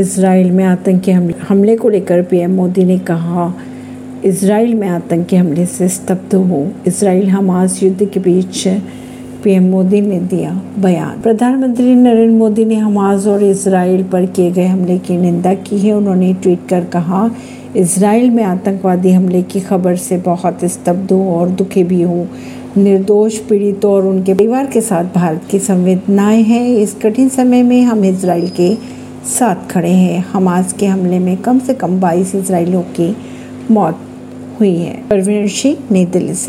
Israel में आतंकी हमले हमले को लेकर पीएम मोदी ने कहा इसराइल में आतंकी हमले से स्तब्ध हो। इसराइल हमास युद्ध के बीच पीएम मोदी ने दिया बयान। प्रधानमंत्री नरेंद्र मोदी ने हमास और इसराइल पर किए गए हमले की निंदा की है। उन्होंने ट्वीट कर कहा इसराइल में आतंकवादी हमले की खबर से बहुत स्तब्ध हूँ और दुखी भी हूँ। निर्दोष पीड़ितों और उनके परिवार के साथ भारत की संवेदनाएँ हैं। इस कठिन समय में हम इसराइल के साथ खड़े हैं। हमास के हमले में कम से कम 22 इसराइलियों की मौत हुई है। परवीन सिंह नई दिल्ली से।